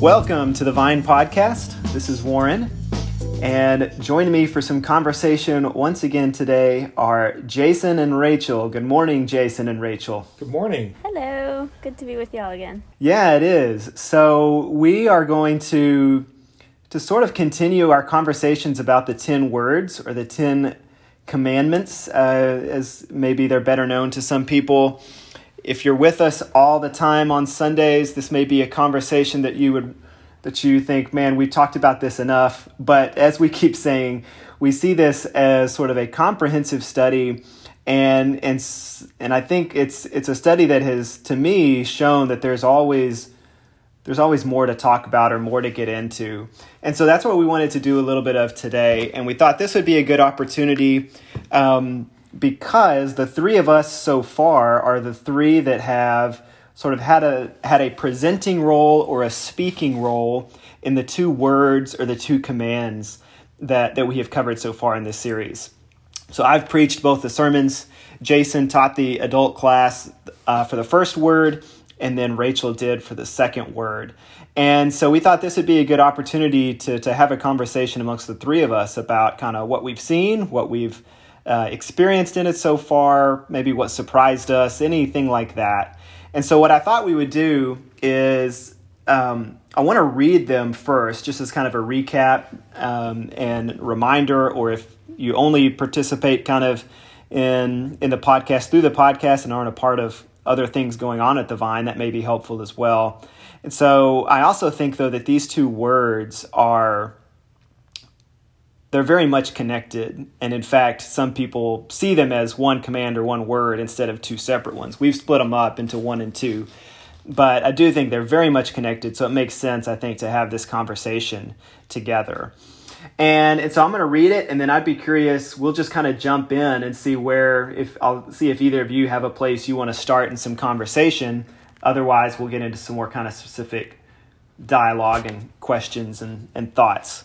Welcome to the Vine Podcast. This is Warren. And joining me for some conversation once again today are Jason and Rachel. Good morning, Jason and Rachel. Good morning. Hello. Good to be with y'all again. Yeah, it is. So we are going to to sort of continue our conversations about the 10 words or the 10 commandments, uh, as maybe they're better known to some people. If you're with us all the time on Sundays, this may be a conversation that you would that you think, man, we've talked about this enough. But as we keep saying, we see this as sort of a comprehensive study and and and I think it's it's a study that has to me shown that there's always there's always more to talk about or more to get into. And so that's what we wanted to do a little bit of today. And we thought this would be a good opportunity um, because the three of us so far are the three that have sort of had a had a presenting role or a speaking role in the two words or the two commands that that we have covered so far in this series. So I've preached both the sermons. Jason taught the adult class uh, for the first word, and then Rachel did for the second word. And so we thought this would be a good opportunity to, to have a conversation amongst the three of us about kind of what we've seen, what we've uh, experienced in it so far, maybe what surprised us, anything like that. And so what I thought we would do is um, I want to read them first, just as kind of a recap um, and reminder, or if you only participate kind of in in the podcast through the podcast and aren't a part of other things going on at the Vine, that may be helpful as well. And so I also think though that these two words are they're very much connected. And in fact, some people see them as one command or one word instead of two separate ones. We've split them up into one and two. But I do think they're very much connected. So it makes sense, I think, to have this conversation together. And, and so I'm going to read it, and then I'd be curious. We'll just kind of jump in and see where, if I'll see if either of you have a place you want to start in some conversation. Otherwise, we'll get into some more kind of specific dialogue and questions and, and thoughts.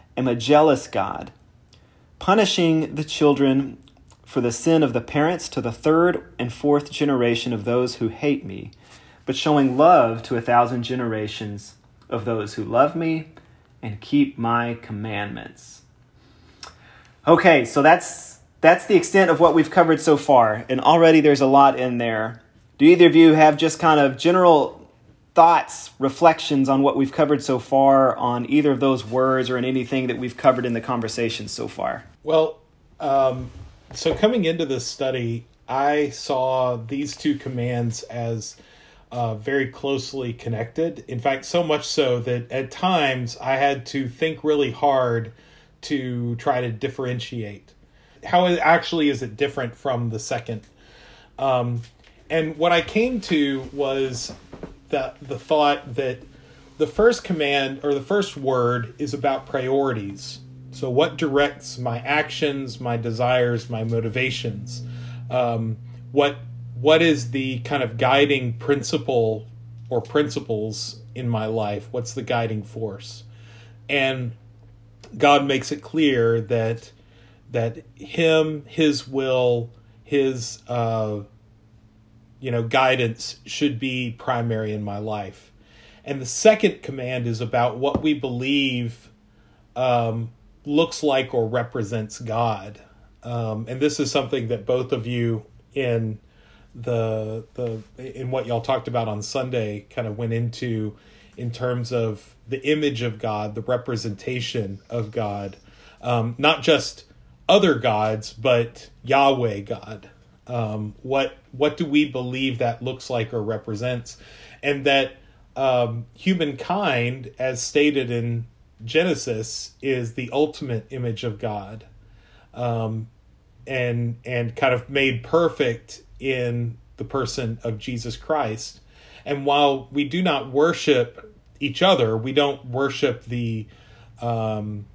am a jealous God, punishing the children for the sin of the parents to the third and fourth generation of those who hate me, but showing love to a thousand generations of those who love me and keep my commandments. Okay, so that's that's the extent of what we've covered so far, and already there's a lot in there. Do either of you have just kind of general thoughts, reflections on what we've covered so far on either of those words or in anything that we've covered in the conversation so far? Well, um, so coming into this study, I saw these two commands as uh, very closely connected. In fact, so much so that at times I had to think really hard to try to differentiate. How actually is it different from the second? Um, and what I came to was that the thought that the first command or the first word is about priorities. So, what directs my actions, my desires, my motivations? Um, what what is the kind of guiding principle or principles in my life? What's the guiding force? And God makes it clear that that Him, His will, His uh, you know, guidance should be primary in my life. And the second command is about what we believe um, looks like or represents God. Um, and this is something that both of you in the the in what y'all talked about on Sunday kind of went into in terms of the image of God, the representation of God, um, not just other gods, but Yahweh God um, what what do we believe that looks like or represents, and that um, humankind, as stated in Genesis, is the ultimate image of God, um, and and kind of made perfect in the person of Jesus Christ. And while we do not worship each other. We don't worship the um,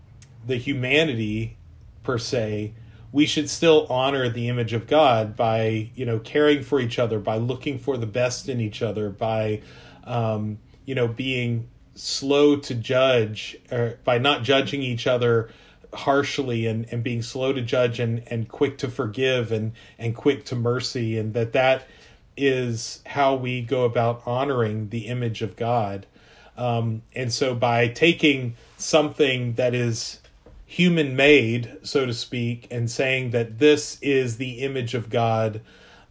the humanity per se. We should still honor the image of God by you know caring for each other, by looking for the best in each other, by um, you know being slow to judge, or by not judging each other harshly and, and being slow to judge and, and quick to forgive and, and quick to mercy and that that is how we go about honoring the image of God. Um, and so by taking something that is human made, so to speak, and saying that this is the image of God,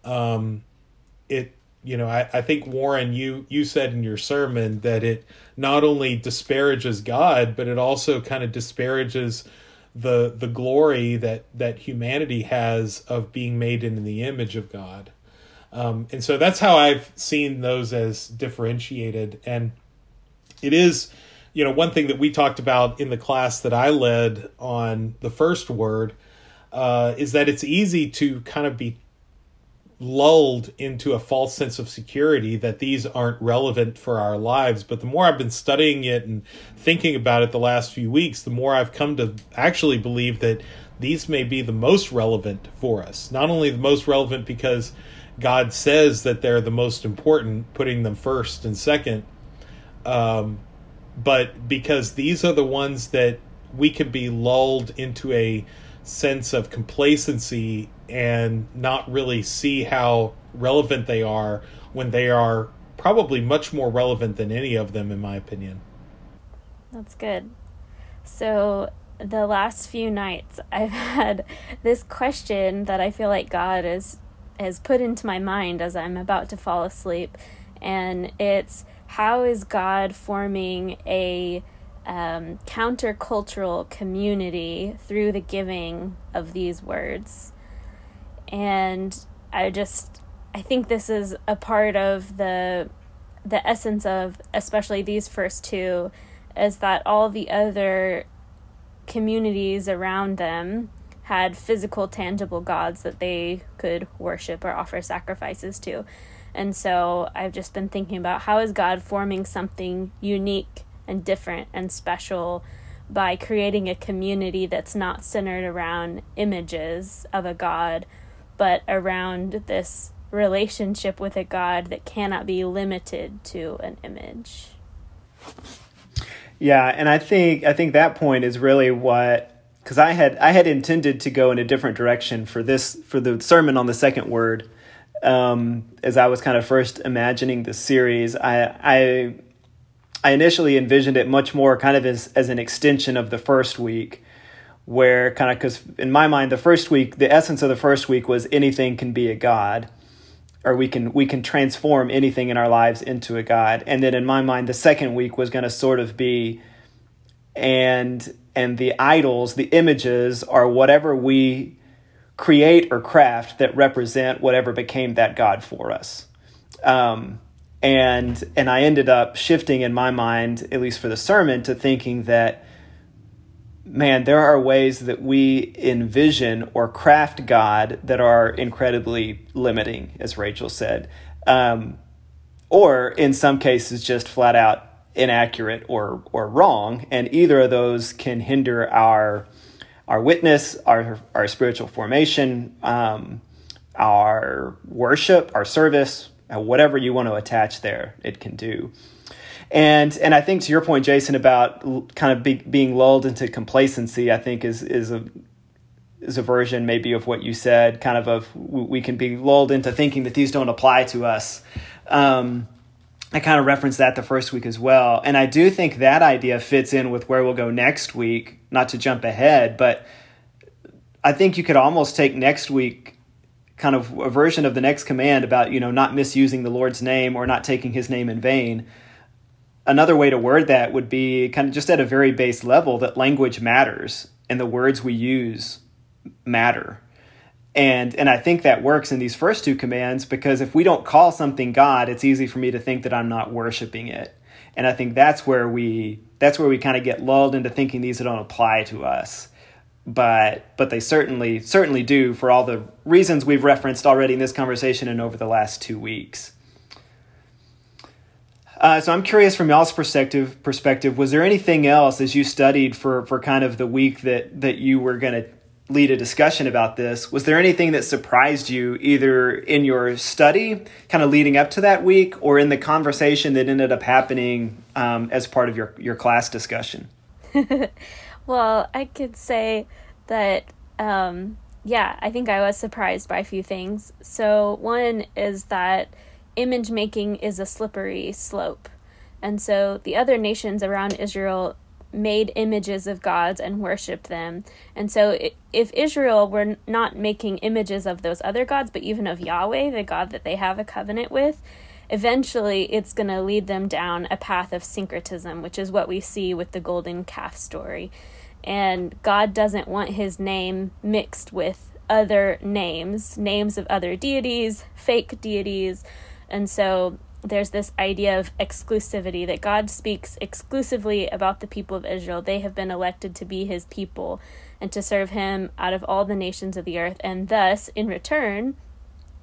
um, it you know I, I think Warren you you said in your sermon that it not only disparages God, but it also kind of disparages the the glory that that humanity has of being made in the image of God. Um, and so that's how I've seen those as differentiated. And it is, you know, one thing that we talked about in the class that I led on the first word uh, is that it's easy to kind of be lulled into a false sense of security that these aren't relevant for our lives. But the more I've been studying it and thinking about it the last few weeks, the more I've come to actually believe that these may be the most relevant for us. Not only the most relevant because God says that they're the most important, putting them first and second, um, but because these are the ones that we can be lulled into a sense of complacency and not really see how relevant they are when they are probably much more relevant than any of them, in my opinion. That's good. So, the last few nights, I've had this question that I feel like God is has put into my mind as I'm about to fall asleep, and it's how is God forming a um, countercultural community through the giving of these words? and I just I think this is a part of the the essence of especially these first two is that all the other communities around them had physical tangible gods that they could worship or offer sacrifices to. And so I've just been thinking about how is God forming something unique and different and special by creating a community that's not centered around images of a god but around this relationship with a God that cannot be limited to an image. Yeah, and I think I think that point is really what because I had I had intended to go in a different direction for this for the sermon on the second word. Um, as I was kind of first imagining the series, I I I initially envisioned it much more kind of as as an extension of the first week, where kind of because in my mind the first week the essence of the first week was anything can be a god or we can we can transform anything in our lives into a god. And then in my mind the second week was going to sort of be and and the idols the images are whatever we create or craft that represent whatever became that god for us. Um, and and i ended up shifting in my mind at least for the sermon to thinking that man, there are ways that we envision or craft God that are incredibly limiting, as Rachel said, um, or in some cases just flat out inaccurate or or wrong, and either of those can hinder our our witness, our our spiritual formation, um, our worship, our service, whatever you want to attach there, it can do. And and I think to your point, Jason, about kind of be, being lulled into complacency, I think is is a is a version maybe of what you said, kind of of we can be lulled into thinking that these don't apply to us. Um, I kind of referenced that the first week as well, and I do think that idea fits in with where we'll go next week. Not to jump ahead, but I think you could almost take next week kind of a version of the next command about you know not misusing the Lord's name or not taking His name in vain another way to word that would be kind of just at a very base level that language matters and the words we use matter. And and I think that works in these first two commands because if we don't call something God, it's easy for me to think that I'm not worshiping it. And I think that's where we that's where we kind of get lulled into thinking these don't apply to us. But but they certainly certainly do for all the reasons we've referenced already in this conversation and over the last 2 weeks. Uh, so I'm curious from y'all's perspective. Perspective, was there anything else as you studied for for kind of the week that that you were going to lead a discussion about this? Was there anything that surprised you either in your study, kind of leading up to that week, or in the conversation that ended up happening um, as part of your your class discussion? well, I could say that. Um, yeah, I think I was surprised by a few things. So, one is that image making is a slippery slope. And so the other nations around Israel made images of gods and worshiped them. And so if Israel were not making images of those other gods, but even of Yahweh, the God that they have a covenant with, eventually it's going to lead them down a path of syncretism, which is what we see with the golden calf story. And God doesn't want his name mixed with other names, names of other deities, fake deities, and so there's this idea of exclusivity that God speaks exclusively about the people of Israel. They have been elected to be his people and to serve him out of all the nations of the earth. And thus, in return,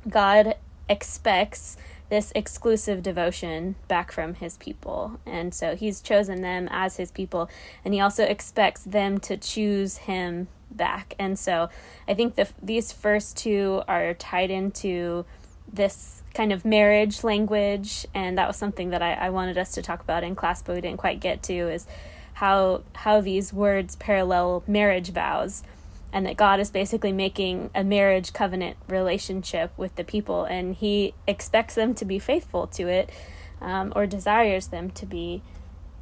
God expects this exclusive devotion back from his people. And so he's chosen them as his people, and he also expects them to choose him back. And so I think the, these first two are tied into this kind of marriage language, and that was something that I, I wanted us to talk about in class, but we didn't quite get to, is how how these words parallel marriage vows and that God is basically making a marriage covenant relationship with the people, and He expects them to be faithful to it, um, or desires them to be.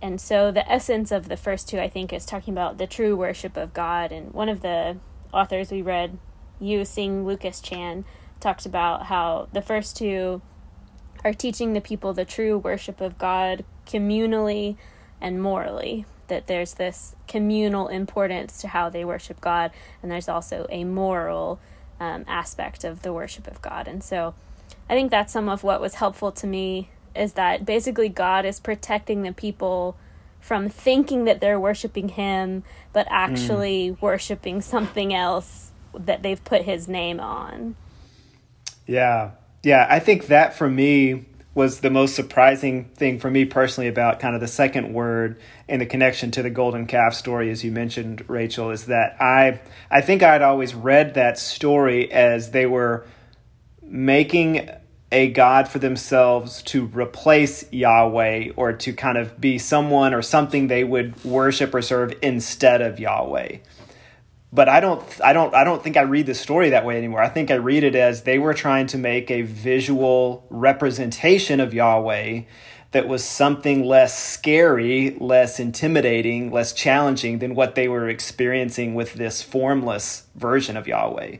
And so, the essence of the first two, I think, is talking about the true worship of God. And one of the authors we read, Yiu Sing Lucas Chan, talks about how the first two are teaching the people the true worship of God communally and morally. That there's this communal importance to how they worship God, and there's also a moral um, aspect of the worship of God. And so I think that's some of what was helpful to me is that basically God is protecting the people from thinking that they're worshiping Him, but actually mm. worshiping something else that they've put His name on. Yeah. Yeah. I think that for me was the most surprising thing for me personally about kind of the second word and the connection to the golden calf story as you mentioned Rachel is that I I think I'd always read that story as they were making a god for themselves to replace Yahweh or to kind of be someone or something they would worship or serve instead of Yahweh but I don't I don't I don't think I read the story that way anymore. I think I read it as they were trying to make a visual representation of Yahweh that was something less scary, less intimidating, less challenging than what they were experiencing with this formless version of Yahweh.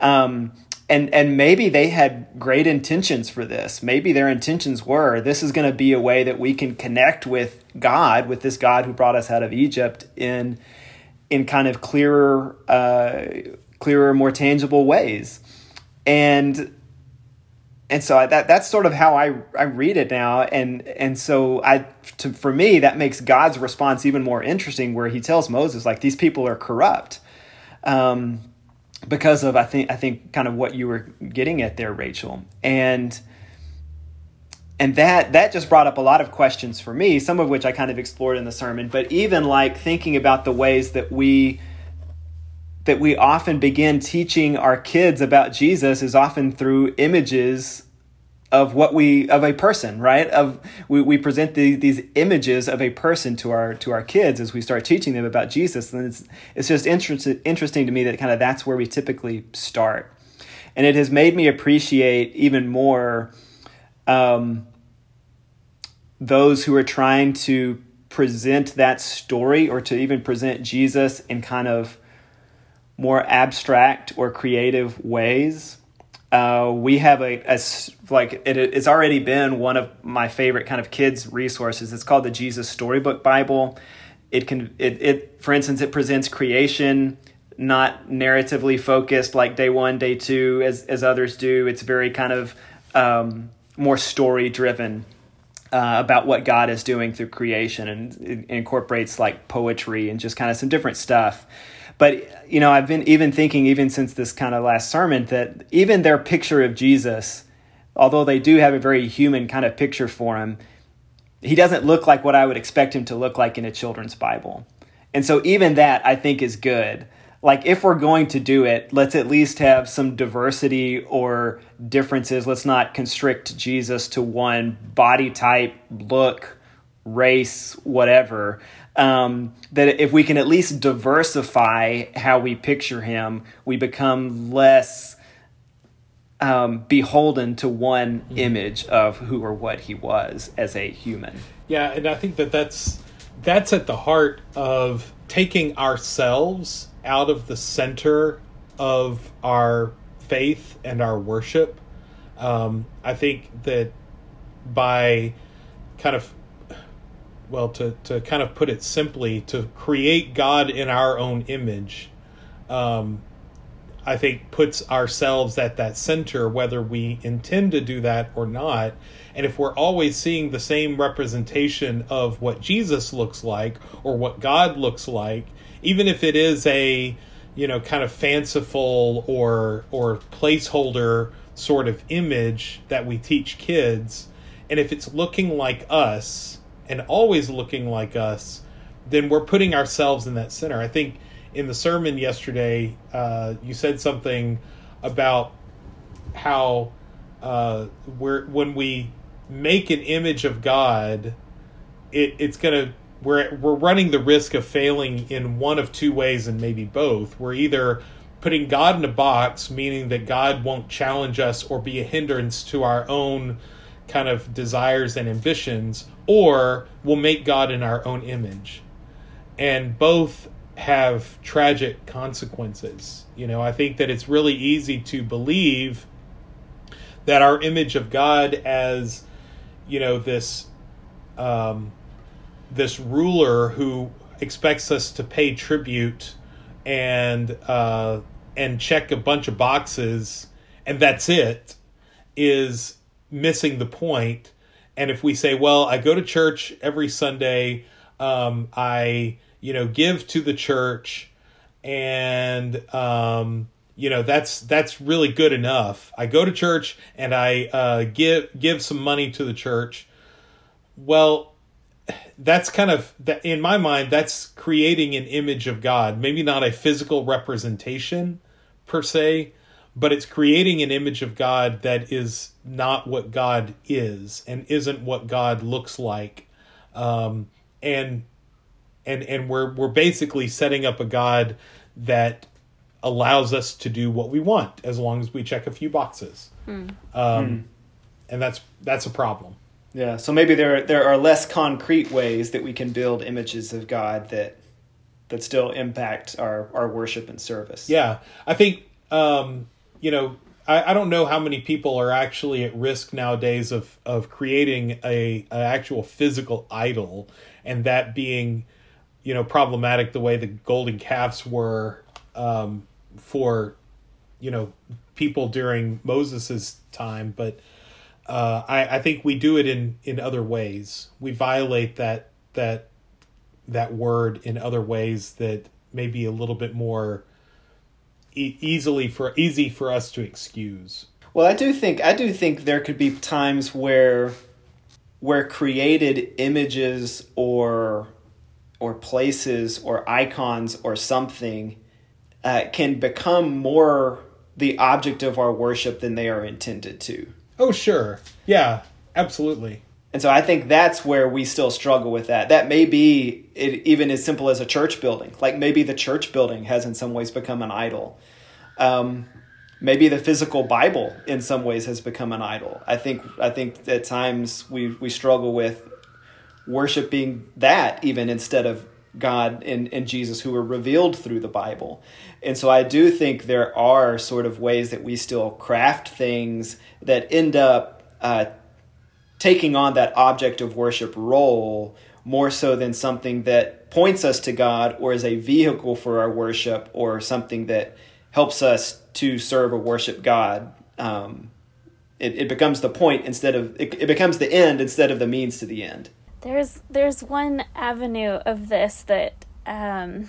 Um, and and maybe they had great intentions for this. Maybe their intentions were this is going to be a way that we can connect with God, with this God who brought us out of Egypt in in kind of clearer, uh, clearer, more tangible ways, and and so I, that that's sort of how I I read it now, and and so I to, for me that makes God's response even more interesting, where He tells Moses like these people are corrupt, um, because of I think I think kind of what you were getting at there, Rachel, and and that that just brought up a lot of questions for me some of which i kind of explored in the sermon but even like thinking about the ways that we that we often begin teaching our kids about jesus is often through images of what we of a person right? Of we, we present the, these images of a person to our to our kids as we start teaching them about jesus. And it's it's just interesting interesting to me that kind of that's where we typically start. And it has made me appreciate even more um, those who are trying to present that story or to even present Jesus in kind of more abstract or creative ways. Uh, we have a, a like it, it's already been one of my favorite kind of kids resources. It's called the Jesus Storybook Bible. It can it, it for instance it presents creation not narratively focused like day one, day two as as others do. It's very kind of um, more story driven uh, about what God is doing through creation and incorporates like poetry and just kind of some different stuff. But, you know, I've been even thinking, even since this kind of last sermon, that even their picture of Jesus, although they do have a very human kind of picture for him, he doesn't look like what I would expect him to look like in a children's Bible. And so even that I think is good. Like if we're going to do it, let's at least have some diversity or differences. Let's not constrict Jesus to one body type, look, race, whatever. Um, that if we can at least diversify how we picture him, we become less um, beholden to one mm-hmm. image of who or what he was as a human. Yeah, and I think that that's that's at the heart of taking ourselves out of the center of our faith and our worship. Um, I think that by kind of well to, to kind of put it simply to create god in our own image um, I think puts ourselves at that center, whether we intend to do that or not. And if we're always seeing the same representation of what Jesus looks like or what God looks like, even if it is a you know kind of fanciful or or placeholder sort of image that we teach kids, and if it's looking like us and always looking like us, then we're putting ourselves in that center. I think in the sermon yesterday, uh, you said something about how uh, we're when we make an image of God, it, it's gonna we're we're running the risk of failing in one of two ways and maybe both. We're either putting God in a box, meaning that God won't challenge us or be a hindrance to our own kind of desires and ambitions, or we'll make God in our own image. And both have tragic consequences. You know, I think that it's really easy to believe that our image of God as, you know, this um, this ruler who expects us to pay tribute and uh, and check a bunch of boxes and that's it is missing the point. And if we say, well, I go to church every Sunday, um, I you know give to the church and um, you know that's that's really good enough i go to church and i uh, give give some money to the church well that's kind of in my mind that's creating an image of god maybe not a physical representation per se but it's creating an image of god that is not what god is and isn't what god looks like um, and and and we're we're basically setting up a god that allows us to do what we want as long as we check a few boxes. Hmm. Um, hmm. And that's that's a problem. Yeah. So maybe there there are less concrete ways that we can build images of God that that still impact our our worship and service. Yeah, I think um, you know I, I don't know how many people are actually at risk nowadays of of creating a, a actual physical idol and that being you know problematic the way the golden calves were um, for you know people during Moses's time, but uh, I, I think we do it in in other ways. We violate that that that word in other ways that may be a little bit more e- easily for easy for us to excuse. Well, I do think I do think there could be times where where created images or or places or icons or something uh, can become more the object of our worship than they are intended to. Oh, sure. Yeah, absolutely. And so I think that's where we still struggle with that. That may be it, even as simple as a church building. Like maybe the church building has in some ways become an idol. Um, maybe the physical Bible in some ways has become an idol. I think I think at times we we struggle with worshiping that even instead of God and, and Jesus who were revealed through the Bible. And so I do think there are sort of ways that we still craft things that end up uh, taking on that object of worship role more so than something that points us to God or is a vehicle for our worship or something that helps us to serve or worship God. Um, it, it becomes the point instead of, it, it becomes the end instead of the means to the end. There's there's one avenue of this that um,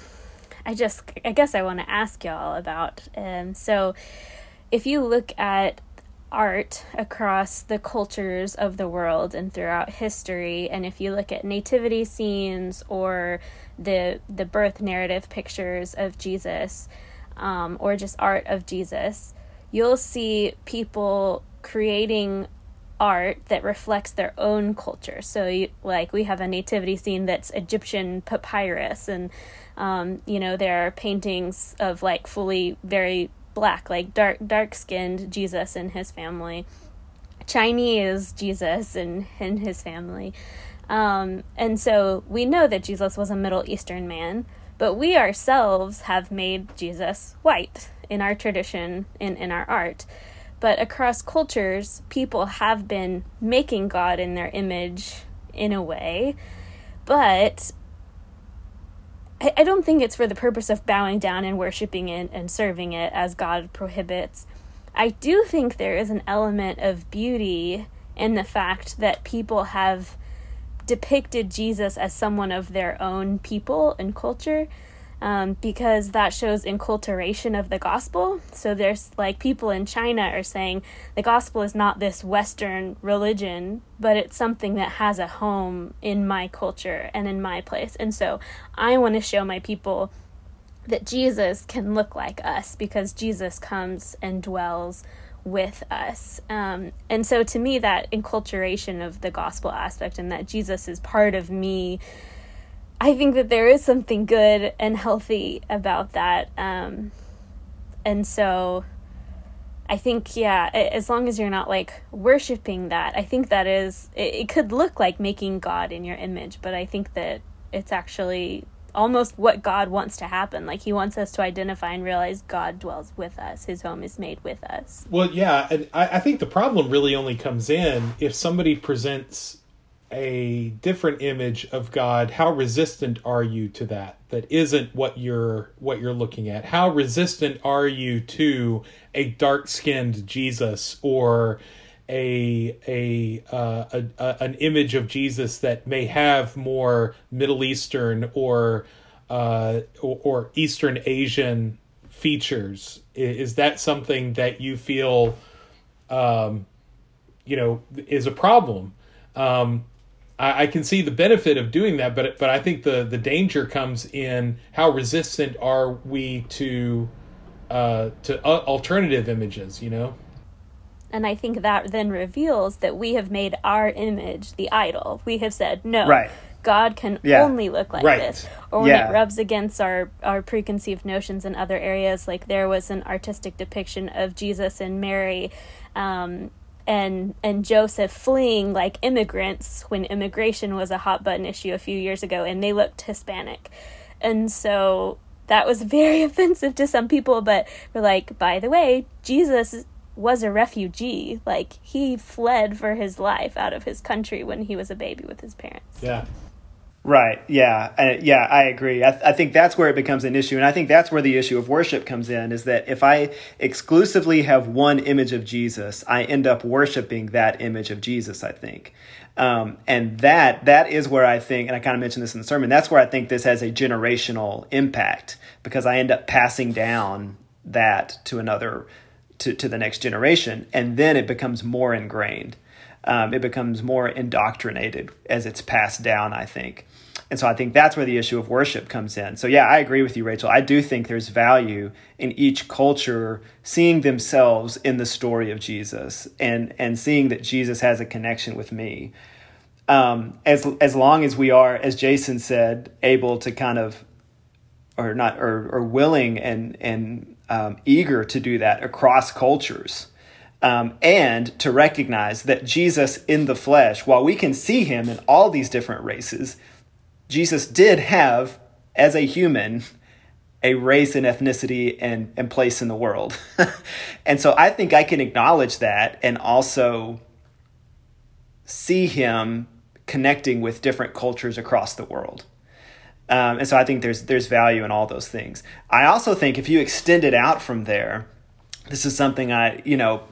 I just I guess I want to ask y'all about. Um, so if you look at art across the cultures of the world and throughout history. And if you look at nativity scenes or the the birth narrative pictures of Jesus, um, or just art of Jesus, you'll see people creating art that reflects their own culture. So, you, like, we have a nativity scene that's Egyptian papyrus, and um, you know there are paintings of like fully very black, like dark dark skinned Jesus and his family, Chinese Jesus and and his family. Um, and so we know that Jesus was a Middle Eastern man, but we ourselves have made Jesus white in our tradition, in, in our art. But across cultures, people have been making God in their image in a way. But I, don't think it's for the purpose of bowing down and worshiping it and serving it as God prohibits. I do think there is an element of beauty in the fact that people have depicted Jesus as someone of their own people and culture um, because that shows enculturation of the gospel. So there's like people in China are saying the gospel is not this Western religion, but it's something that has a home in my culture and in my place. And so I want to show my people that Jesus can look like us because Jesus comes and dwells with us. Um, and so to me, that enculturation of the gospel aspect and that Jesus is part of me I think that there is something good and healthy about that. Um, and so I think, yeah, as long as you're not like worshiping that, I think that is, it, it could look like making God in your image, but I think that it's actually almost what God wants to happen. Like he wants us to identify and realize God dwells with us. His home is made with us. Well, yeah, and I, I think the problem really only comes in if somebody presents a different image of God, how resistant are you to that? That isn't what you're what you're looking at. How resistant are you to a dark-skinned Jesus or a a, uh, a, a an image of Jesus that may have more Middle Eastern or uh, or, or Eastern Asian features? Is that something that you feel, um, you know, is a problem? Um, I, I can see the benefit of doing that, but but I think the the danger comes in how resistant are we to uh, to uh, alternative images, you know. And I think that then reveals that we have made our image the idol. We have said no. Right. God can yeah. only look like right. this. Or when yeah. it rubs against our, our preconceived notions in other areas, like there was an artistic depiction of Jesus and Mary um, and and Joseph fleeing like immigrants when immigration was a hot button issue a few years ago and they looked Hispanic. And so that was very offensive to some people, but we're like, by the way, Jesus was a refugee. Like he fled for his life out of his country when he was a baby with his parents. Yeah. Right. Yeah. Uh, yeah. I agree. I, th- I, think that's where it becomes an issue, and I think that's where the issue of worship comes in. Is that if I exclusively have one image of Jesus, I end up worshiping that image of Jesus. I think, um, and that that is where I think, and I kind of mentioned this in the sermon. That's where I think this has a generational impact because I end up passing down that to another, to to the next generation, and then it becomes more ingrained. Um, it becomes more indoctrinated as it's passed down. I think. And so I think that's where the issue of worship comes in. So, yeah, I agree with you, Rachel. I do think there's value in each culture seeing themselves in the story of Jesus and, and seeing that Jesus has a connection with me. Um, as, as long as we are, as Jason said, able to kind of, or not, or, or willing and, and um, eager to do that across cultures. Um, and to recognize that Jesus in the flesh, while we can see him in all these different races, Jesus did have, as a human, a race and ethnicity and, and place in the world. and so I think I can acknowledge that and also see him connecting with different cultures across the world. Um, and so I think there's there's value in all those things. I also think if you extend it out from there, this is something I you know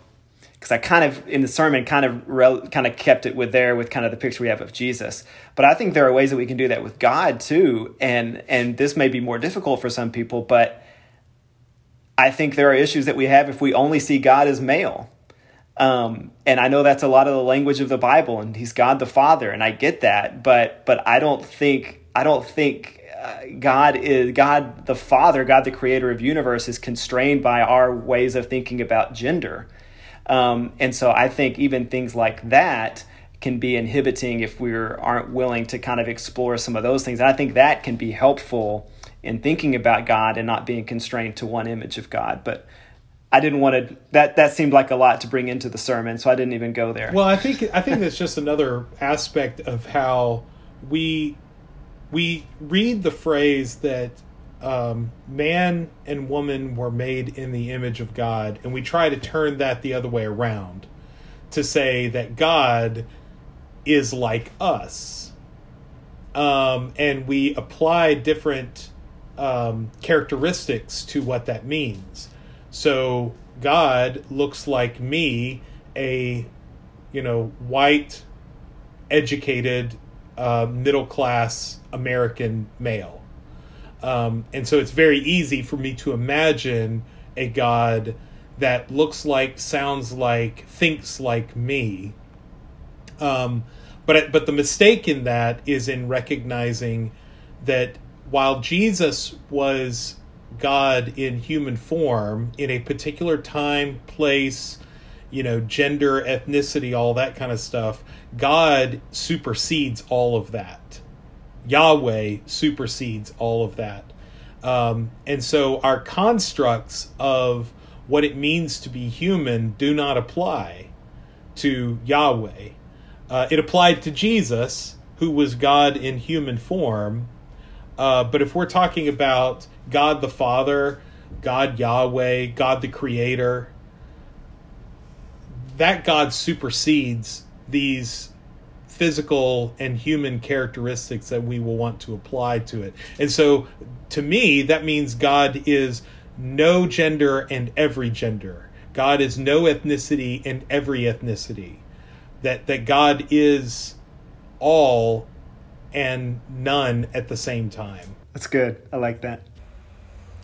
because I kind of in the sermon kind of kind of kept it with there with kind of the picture we have of Jesus. But I think there are ways that we can do that with God too, and and this may be more difficult for some people, but I think there are issues that we have if we only see God as male. Um, and I know that's a lot of the language of the Bible, and He's God the Father, and I get that. But but I don't think I don't think uh, God is God the Father, God the Creator of universe, is constrained by our ways of thinking about gender. Um, and so I think even things like that can be inhibiting if we aren't willing to kind of explore some of those things. And I think that can be helpful in thinking about God and not being constrained to one image of God. But I didn't want to. That that seemed like a lot to bring into the sermon, so I didn't even go there. Well, I think I think that's just another aspect of how we we read the phrase that um, man and woman were made in the image of God, and we try to turn that the other way around to say that God is like us, um, and we apply different um, characteristics to what that means. So God looks like me, a you know white, educated, uh, middle class American male, um, and so it's very easy for me to imagine a God that looks like, sounds like, thinks like me. Um, but but the mistake in that is in recognizing that while Jesus was God in human form in a particular time, place, you know, gender, ethnicity, all that kind of stuff, God supersedes all of that. Yahweh supersedes all of that. Um, and so our constructs of what it means to be human do not apply to Yahweh. Uh, it applied to Jesus, who was God in human form. Uh, but if we're talking about God the Father, God Yahweh, God the Creator, that God supersedes these physical and human characteristics that we will want to apply to it. And so to me, that means God is no gender and every gender. God is no ethnicity and every ethnicity. That that God is all and none at the same time. That's good. I like that.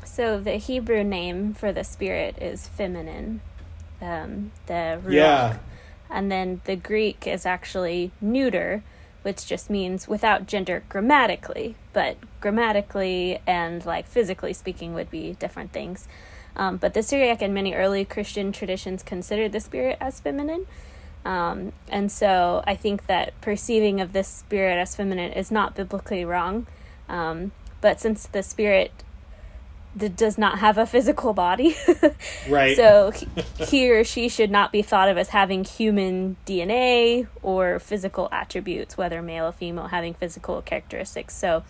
So the Hebrew name for the spirit is feminine. Um, the ruach. Yeah. And then the Greek is actually neuter, which just means without gender grammatically, but grammatically and like physically speaking would be different things. Um, but the Syriac and many early Christian traditions considered the spirit as feminine. Um, and so I think that perceiving of this spirit as feminine is not biblically wrong. Um, but since the spirit that does not have a physical body. right. So he, he or she should not be thought of as having human DNA or physical attributes, whether male or female, having physical characteristics. So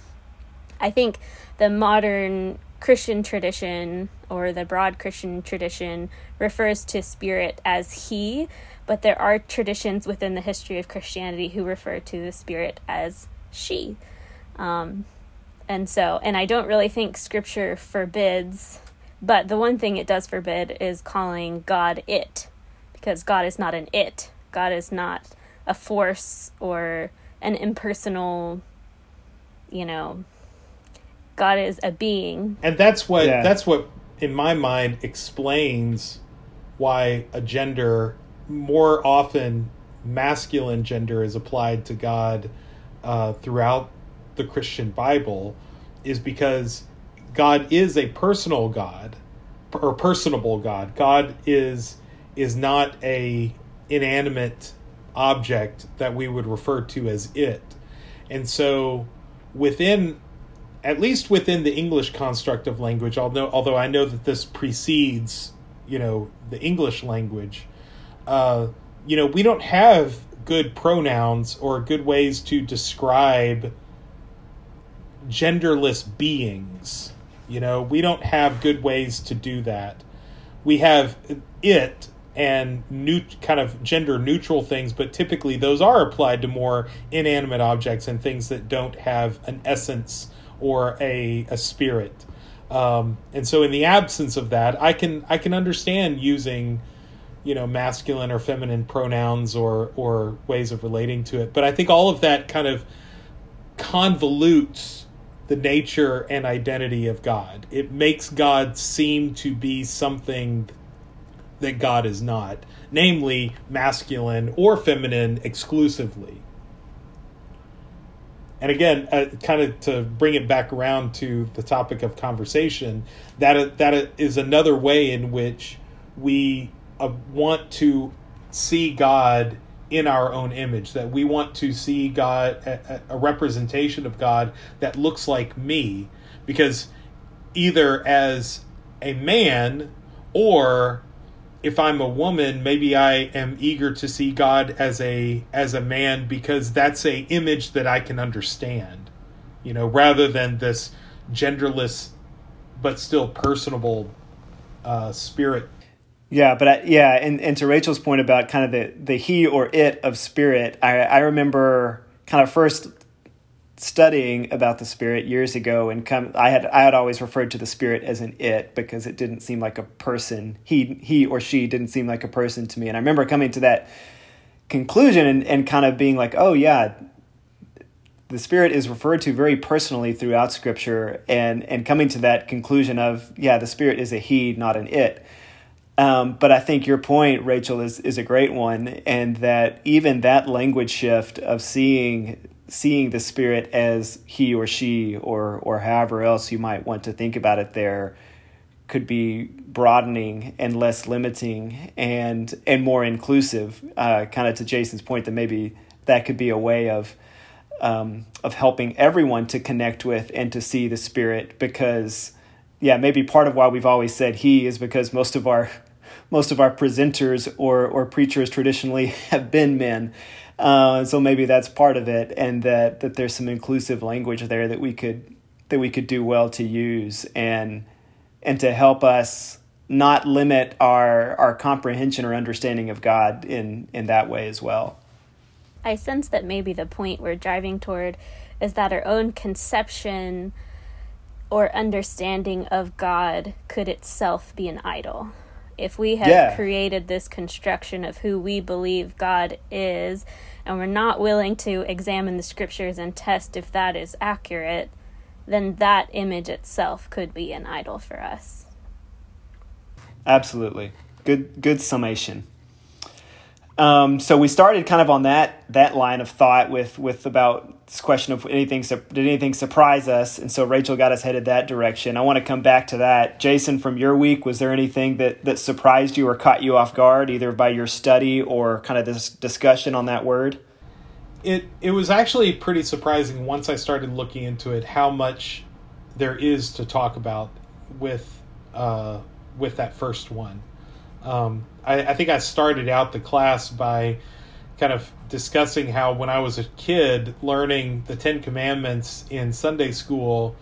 I think the modern Christian tradition or the broad Christian tradition refers to spirit as he, but there are traditions within the history of Christianity who refer to the spirit as she. Um, and so, and I don't really think scripture forbids, but the one thing it does forbid is calling God it, because God is not an it. God is not a force or an impersonal, you know, God is a being. And that's what yeah. that's what in my mind explains why a gender more often masculine gender is applied to God uh, throughout the Christian Bible is because God is a personal God or personable God. God is is not a inanimate object that we would refer to as it. And so within at least within the English construct of language, although although I know that this precedes, you know, the English language, uh, you know, we don't have good pronouns or good ways to describe genderless beings. You know, we don't have good ways to do that. We have it and new kind of gender neutral things, but typically those are applied to more inanimate objects and things that don't have an essence or a a spirit. Um, and so, in the absence of that, I can I can understand using, you know, masculine or feminine pronouns or or ways of relating to it. But I think all of that kind of convolutes the nature and identity of God. It makes God seem to be something that God is not, namely masculine or feminine exclusively. And again, uh, kind of to bring it back around to the topic of conversation, that that is another way in which we uh, want to see God in our own image. That we want to see God a, a representation of God that looks like me, because either as a man or if I'm a woman, maybe I am eager to see God as a as a man because that's a image that I can understand, you know, rather than this genderless but still personable uh, spirit. Yeah, but I, yeah, and, and to Rachel's point about kind of the the he or it of spirit, I I remember kind of first studying about the spirit years ago and come I had I had always referred to the spirit as an it because it didn't seem like a person. He he or she didn't seem like a person to me. And I remember coming to that conclusion and, and kind of being like oh yeah the spirit is referred to very personally throughout scripture and and coming to that conclusion of yeah the spirit is a he not an it um, but I think your point, Rachel, is is a great one, and that even that language shift of seeing seeing the spirit as he or she or or however else you might want to think about it there could be broadening and less limiting and and more inclusive uh, kind of to jason's point that maybe that could be a way of um, of helping everyone to connect with and to see the spirit because yeah maybe part of why we've always said he is because most of our most of our presenters or or preachers traditionally have been men uh, so maybe that's part of it, and that that there's some inclusive language there that we could that we could do well to use and and to help us not limit our our comprehension or understanding of God in in that way as well. I sense that maybe the point we're driving toward is that our own conception or understanding of God could itself be an idol if we have yeah. created this construction of who we believe God is, and we're not willing to examine the scriptures and test if that is accurate, then that image itself could be an idol for us. Absolutely. Good good summation. Um, so we started kind of on that that line of thought with with about this question of anything did anything surprise us, and so Rachel got us headed that direction. I want to come back to that. Jason, from your week, was there anything that that surprised you or caught you off guard, either by your study or kind of this discussion on that word? It it was actually pretty surprising once I started looking into it how much there is to talk about with uh, with that first one. Um, I, I, think I started out the class by kind of discussing how when I was a kid learning the Ten Commandments in Sunday school,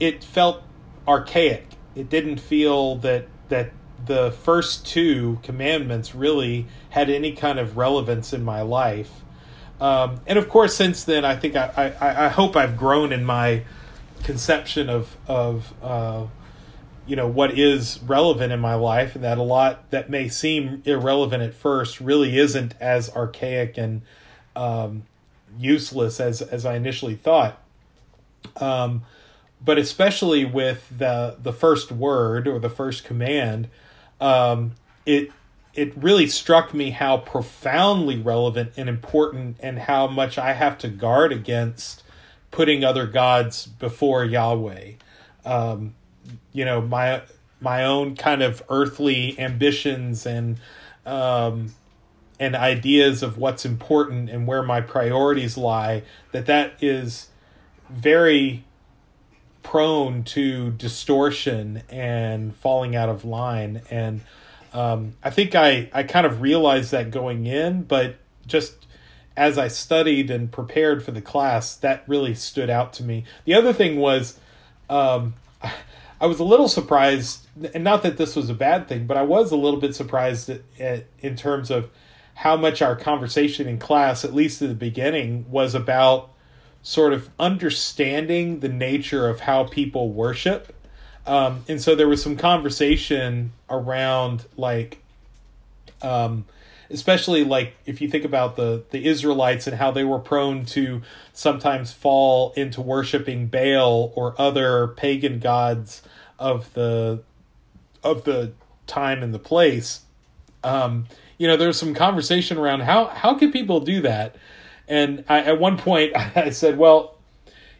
it felt archaic. It didn't feel that that the first two commandments really had any kind of relevance in my life. Um, and of course, since then, I think I, I, I, hope I've grown in my conception of of uh, you know what is relevant in my life and that a lot that may seem irrelevant at first really isn't as archaic and um, useless as as I initially thought. Um, but especially with the the first word or the first command, um, it it really struck me how profoundly relevant and important and how much I have to guard against putting other gods before Yahweh. Um, you know my my own kind of earthly ambitions and um, and ideas of what's important and where my priorities lie that that is very prone to distortion and falling out of line. And um, i think i i kind of realized that going in but just as i studied and prepared for the class that really stood out to me. The other thing was um, I was a little surprised, and not that this was a bad thing, but I was a little bit surprised at, at, in terms of how much our conversation in class, at least at the beginning, was about sort of understanding the nature of how people worship. Um, and so there was some conversation around like, um, especially like if you think about the the Israelites and how they were prone to sometimes fall into worshiping Baal or other pagan gods of the of the time and the place Um, you know, there's some conversation around how how can people do that, and I, at one point I said, well,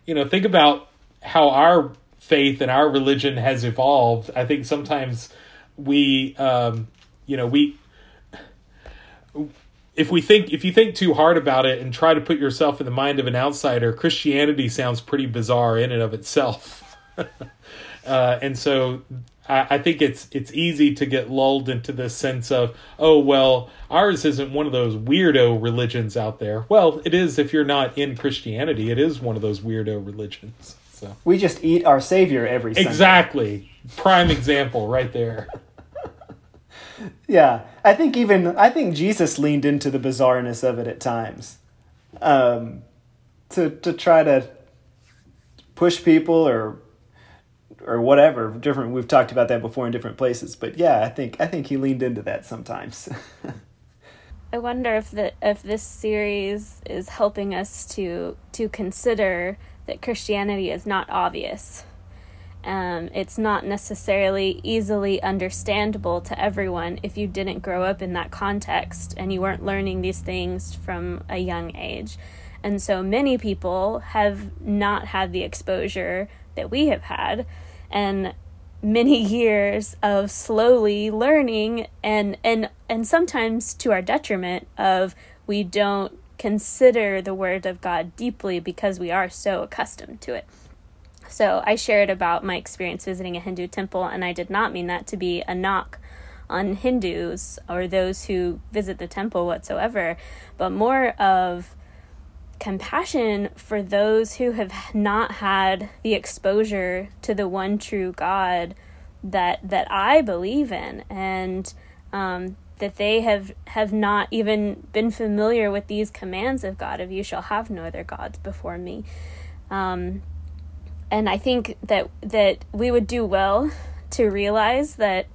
you know, think about how our faith and our religion has evolved. I think sometimes we, um, you know, we if we think if you think too hard about it and try to put yourself in the mind of an outsider, Christianity sounds pretty bizarre in and of itself. uh, and so I, I, think it's it's easy to get lulled into this sense of oh well ours isn't one of those weirdo religions out there. Well, it is if you're not in Christianity. It is one of those weirdo religions. So we just eat our Savior every Sunday. exactly prime example right there. yeah, I think even I think Jesus leaned into the bizarreness of it at times, um, to to try to push people or or whatever different. We've talked about that before in different places, but yeah, I think I think he leaned into that sometimes. I wonder if the if this series is helping us to to consider that Christianity is not obvious um, it's not necessarily easily understandable to everyone if you didn't grow up in that context and you weren't learning these things from a young age. And so many people have not had the exposure that we have had, and many years of slowly learning and and and sometimes to our detriment of we don't consider the word of God deeply because we are so accustomed to it. So I shared about my experience visiting a Hindu temple, and I did not mean that to be a knock on Hindus or those who visit the temple whatsoever, but more of compassion for those who have not had the exposure to the one true God that that I believe in, and um, that they have have not even been familiar with these commands of God of you shall have no other gods before me. Um, and I think that that we would do well to realize that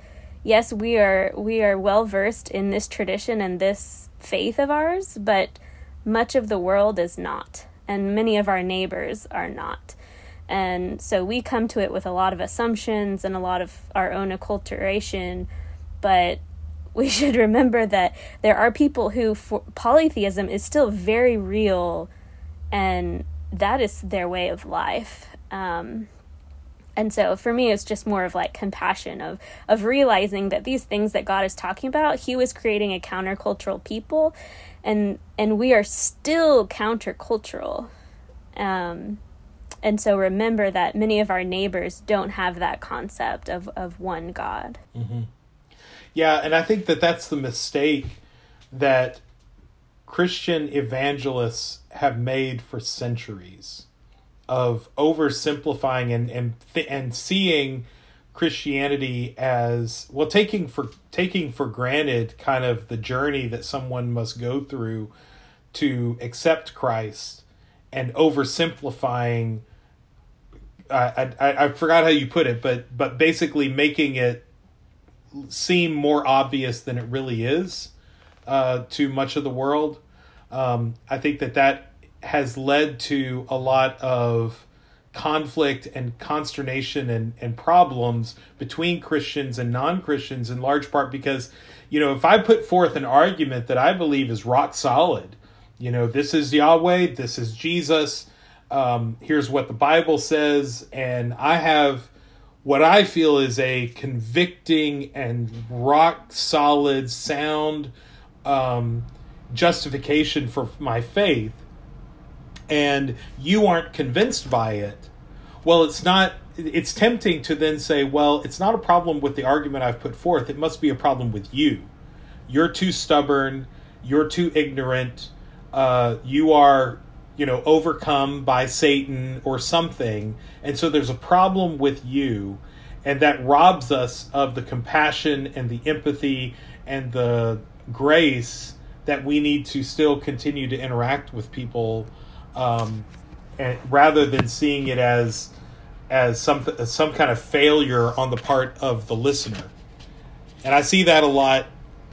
yes, we are we are well versed in this tradition and this faith of ours, but much of the world is not, and many of our neighbors are not. And so we come to it with a lot of assumptions and a lot of our own acculturation, but we should remember that there are people who polytheism is still very real and that is their way of life um, and so for me, it's just more of like compassion of of realizing that these things that God is talking about, He was creating a countercultural people, and and we are still countercultural. Um, and so remember that many of our neighbors don't have that concept of of one God. Mm-hmm. Yeah, and I think that that's the mistake that Christian evangelists have made for centuries of oversimplifying and and and seeing Christianity as well taking for taking for granted kind of the journey that someone must go through to accept Christ and oversimplifying I, I I forgot how you put it but but basically making it seem more obvious than it really is uh, to much of the world. Um, I think that that has led to a lot of conflict and consternation and, and problems between Christians and non Christians, in large part because, you know, if I put forth an argument that I believe is rock solid, you know, this is Yahweh, this is Jesus, um, here's what the Bible says, and I have what I feel is a convicting and rock solid, sound um, justification for my faith and you aren't convinced by it, well, it's not. It's tempting to then say, well, it's not a problem with the argument I've put forth. It must be a problem with you. You're too stubborn. You're too ignorant. Uh, you are, you know, overcome by Satan or something. And so there's a problem with you. And that robs us of the compassion and the empathy and the grace that we need to still continue to interact with people um, and rather than seeing it as as some as some kind of failure on the part of the listener. And I see that a lot,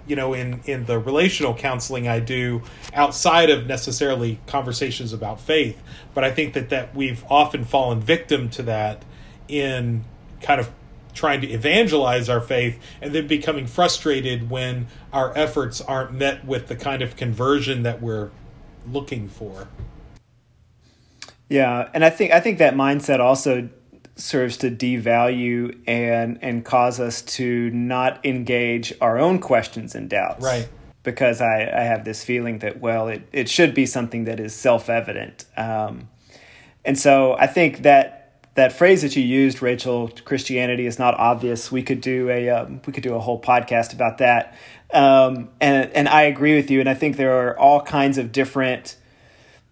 you know, in in the relational counseling I do outside of necessarily conversations about faith. But I think that that we've often fallen victim to that in kind of trying to evangelize our faith and then becoming frustrated when our efforts aren't met with the kind of conversion that we're looking for. Yeah, and I think I think that mindset also serves to devalue and and cause us to not engage our own questions and doubts. Right. Because I, I have this feeling that well it, it should be something that is self evident. Um, and so I think that that phrase that you used, Rachel, Christianity is not obvious. We could do a um, we could do a whole podcast about that. Um, and and I agree with you. And I think there are all kinds of different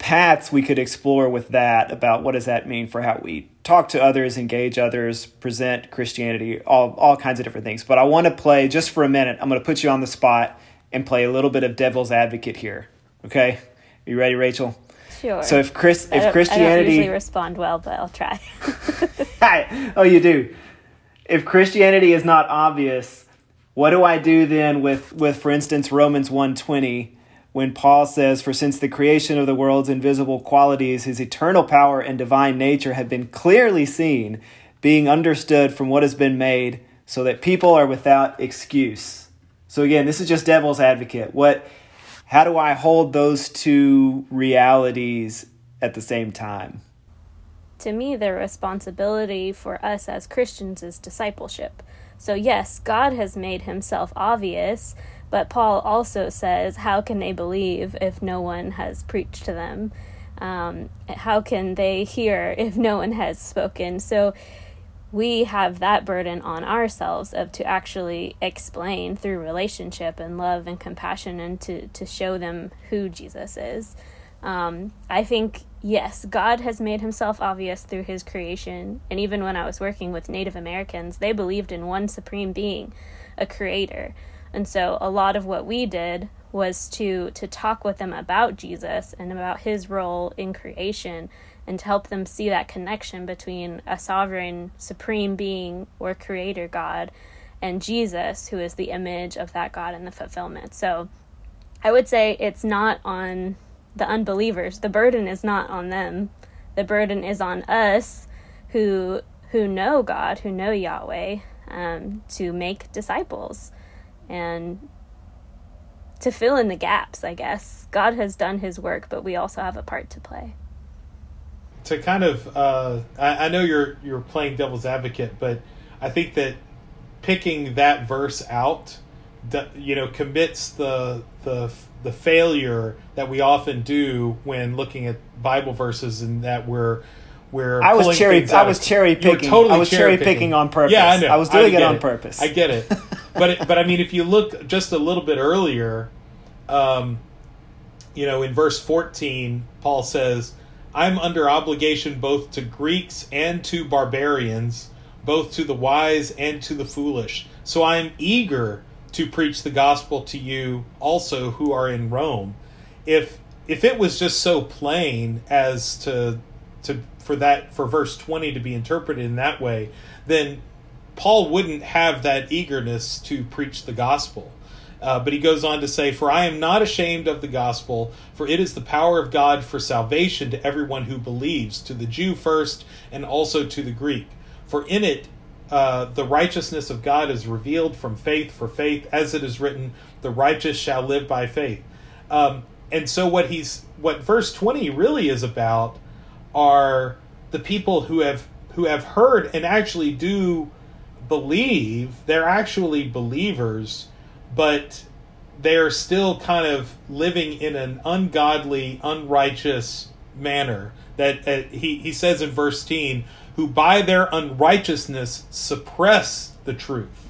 paths we could explore with that about what does that mean for how we talk to others, engage others, present Christianity, all all kinds of different things. But I want to play just for a minute. I'm going to put you on the spot and play a little bit of devil's advocate here. Okay, you ready, Rachel? Sure. So if Chris, I if Christianity, I don't usually respond well, but I'll try. Hi. oh, you do. If Christianity is not obvious, what do I do then with, with for instance, Romans 120, when Paul says, For since the creation of the world's invisible qualities, his eternal power and divine nature have been clearly seen, being understood from what has been made, so that people are without excuse. So again, this is just devil's advocate. What how do I hold those two realities at the same time? to me, the responsibility for us as Christians is discipleship. So, yes, God has made himself obvious, but Paul also says, How can they believe if no one has preached to them? Um, how can they hear if no one has spoken? So, we have that burden on ourselves of to actually explain through relationship and love and compassion and to, to show them who Jesus is. Um, I think, yes, God has made himself obvious through his creation. And even when I was working with Native Americans, they believed in one supreme being, a creator. And so a lot of what we did was to to talk with them about Jesus and about his role in creation and to help them see that connection between a sovereign supreme being or creator God and Jesus who is the image of that God and the fulfillment. So I would say it's not on the unbelievers. The burden is not on them. The burden is on us who who know God, who know Yahweh, um, to make disciples and to fill in the gaps, I guess. God has done his work, but we also have a part to play. To kind of, uh, I, I know you're you're playing devil's advocate, but I think that picking that verse out, you know, commits the the the failure that we often do when looking at Bible verses, and that we're we're I was cherry I was cherry picking. Totally I was cherry picking. picking on purpose. Yeah, I know. I was doing I it on it. purpose. I get it. but but I mean, if you look just a little bit earlier, um, you know, in verse fourteen, Paul says, "I'm under obligation both to Greeks and to barbarians, both to the wise and to the foolish. So I'm eager to preach the gospel to you also who are in Rome." If if it was just so plain as to to for that for verse 20 to be interpreted in that way then Paul wouldn't have that eagerness to preach the gospel. Uh, but he goes on to say, For I am not ashamed of the gospel, for it is the power of God for salvation to everyone who believes, to the Jew first, and also to the Greek. For in it uh, the righteousness of God is revealed from faith for faith, as it is written, The righteous shall live by faith. Um, and so what he's what verse 20 really is about are the people who have who have heard and actually do believe they're actually believers, but they're still kind of living in an ungodly, unrighteous manner. That uh, he, he says in verse 10 who by their unrighteousness suppress the truth.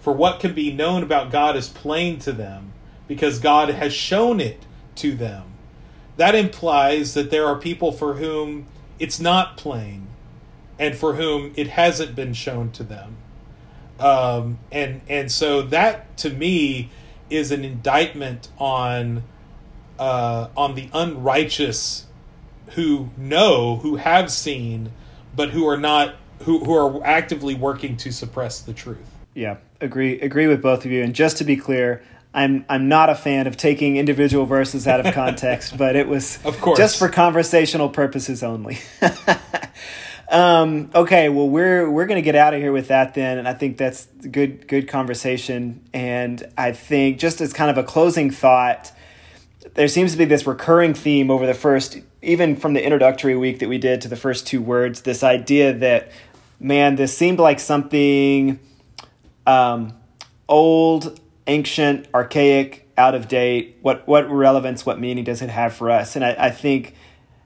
For what can be known about God is plain to them, because God has shown it to them. That implies that there are people for whom it's not plain and for whom it hasn't been shown to them. Um, and and so that to me is an indictment on uh, on the unrighteous who know, who have seen, but who are not who who are actively working to suppress the truth. Yeah, agree agree with both of you. And just to be clear, I'm I'm not a fan of taking individual verses out of context, but it was of course just for conversational purposes only. Um, okay, well we're we're gonna get out of here with that then, and I think that's good good conversation. And I think just as kind of a closing thought, there seems to be this recurring theme over the first, even from the introductory week that we did to the first two words, this idea that man, this seemed like something um, old, ancient, archaic, out of date. What what relevance, what meaning does it have for us? And I, I think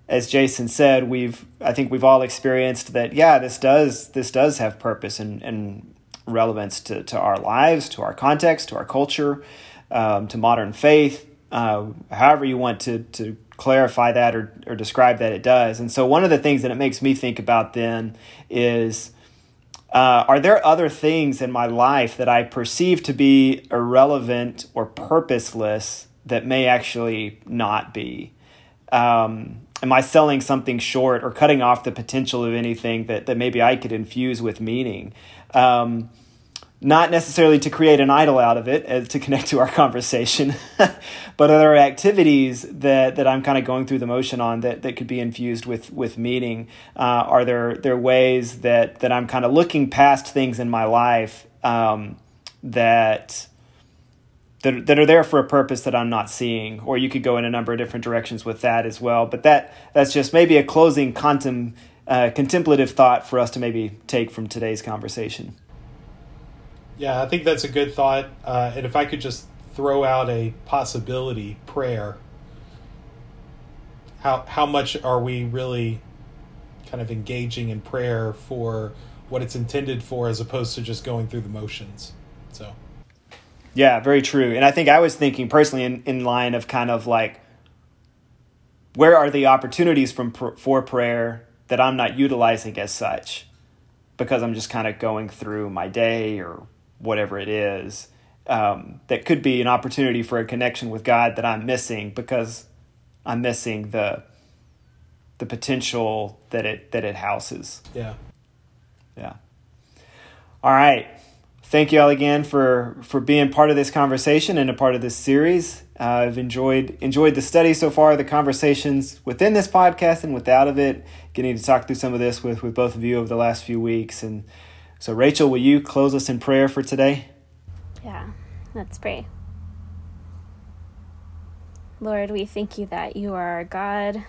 as Jason said, we've I think we've all experienced that. Yeah, this does this does have purpose and, and relevance to, to our lives, to our context, to our culture, um, to modern faith. Uh, however you want to to clarify that or or describe that, it does. And so one of the things that it makes me think about then is. Uh, are there other things in my life that I perceive to be irrelevant or purposeless that may actually not be? Um, am I selling something short or cutting off the potential of anything that, that maybe I could infuse with meaning? Um, not necessarily to create an idol out of it as to connect to our conversation, but other activities that, that I'm kind of going through the motion on that, that could be infused with, with meaning. Uh, are there, there ways that, that I'm kind of looking past things in my life um, that that, that are there for a purpose that I'm not seeing, or you could go in a number of different directions with that as well. But that that's just maybe a closing contem, uh, contemplative thought for us to maybe take from today's conversation. Yeah, I think that's a good thought. Uh, and if I could just throw out a possibility prayer, how how much are we really kind of engaging in prayer for what it's intended for, as opposed to just going through the motions? So. Yeah, very true. And I think I was thinking personally in, in line of kind of like, where are the opportunities from for prayer that I'm not utilizing as such, because I'm just kind of going through my day or whatever it is. Um, that could be an opportunity for a connection with God that I'm missing because I'm missing the the potential that it that it houses. Yeah. Yeah. All right thank you all again for for being part of this conversation and a part of this series. Uh, I've enjoyed enjoyed the study so far, the conversations within this podcast and without of it. Getting to talk through some of this with with both of you over the last few weeks. And so, Rachel, will you close us in prayer for today? Yeah, let's pray. Lord, we thank you that you are our God,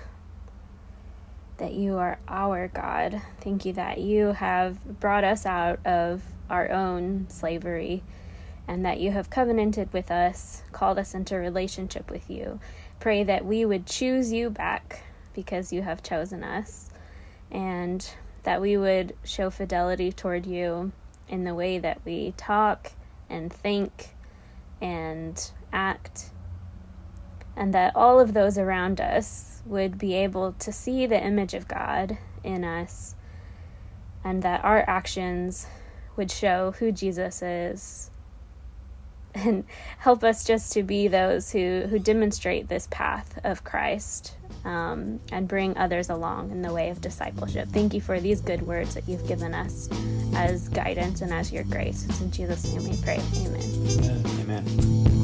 that you are our God. Thank you that you have brought us out of our own slavery, and that you have covenanted with us, called us into relationship with you. Pray that we would choose you back because you have chosen us, and that we would show fidelity toward you in the way that we talk and think and act, and that all of those around us would be able to see the image of God in us, and that our actions would show who Jesus is and help us just to be those who, who demonstrate this path of Christ um, and bring others along in the way of discipleship. Thank you for these good words that you've given us as guidance and as your grace. It's in Jesus' name we pray. Amen. Amen. Amen.